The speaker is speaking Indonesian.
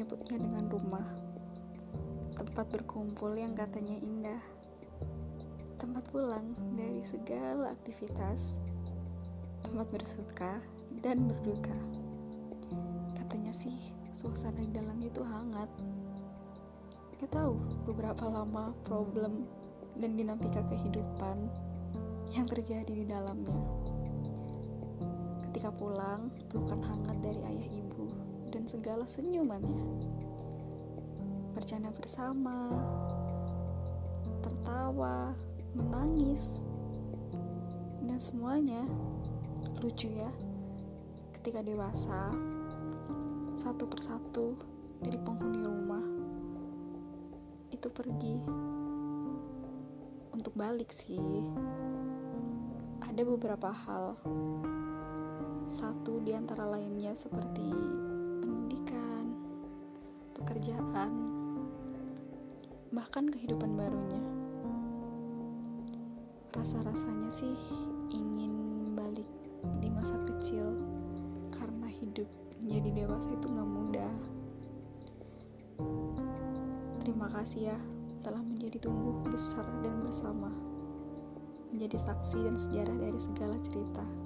menyebutnya dengan rumah. Tempat berkumpul yang katanya indah. Tempat pulang dari segala aktivitas. Tempat bersuka dan berduka. Katanya sih, suasana di dalamnya itu hangat. Gak tahu beberapa lama problem dan dinamika kehidupan yang terjadi di dalamnya. Ketika pulang, pelukan hangat dari ayah ibu dan segala senyumannya. Bercanda bersama, tertawa, menangis, dan semuanya lucu ya. Ketika dewasa, satu persatu dari penghuni rumah itu pergi untuk balik sih. Ada beberapa hal. Satu di antara lainnya seperti pendidikan, pekerjaan, bahkan kehidupan barunya. Rasa-rasanya sih ingin balik di masa kecil karena hidup menjadi dewasa itu gak mudah. Terima kasih ya telah menjadi tumbuh besar dan bersama, menjadi saksi dan sejarah dari segala cerita.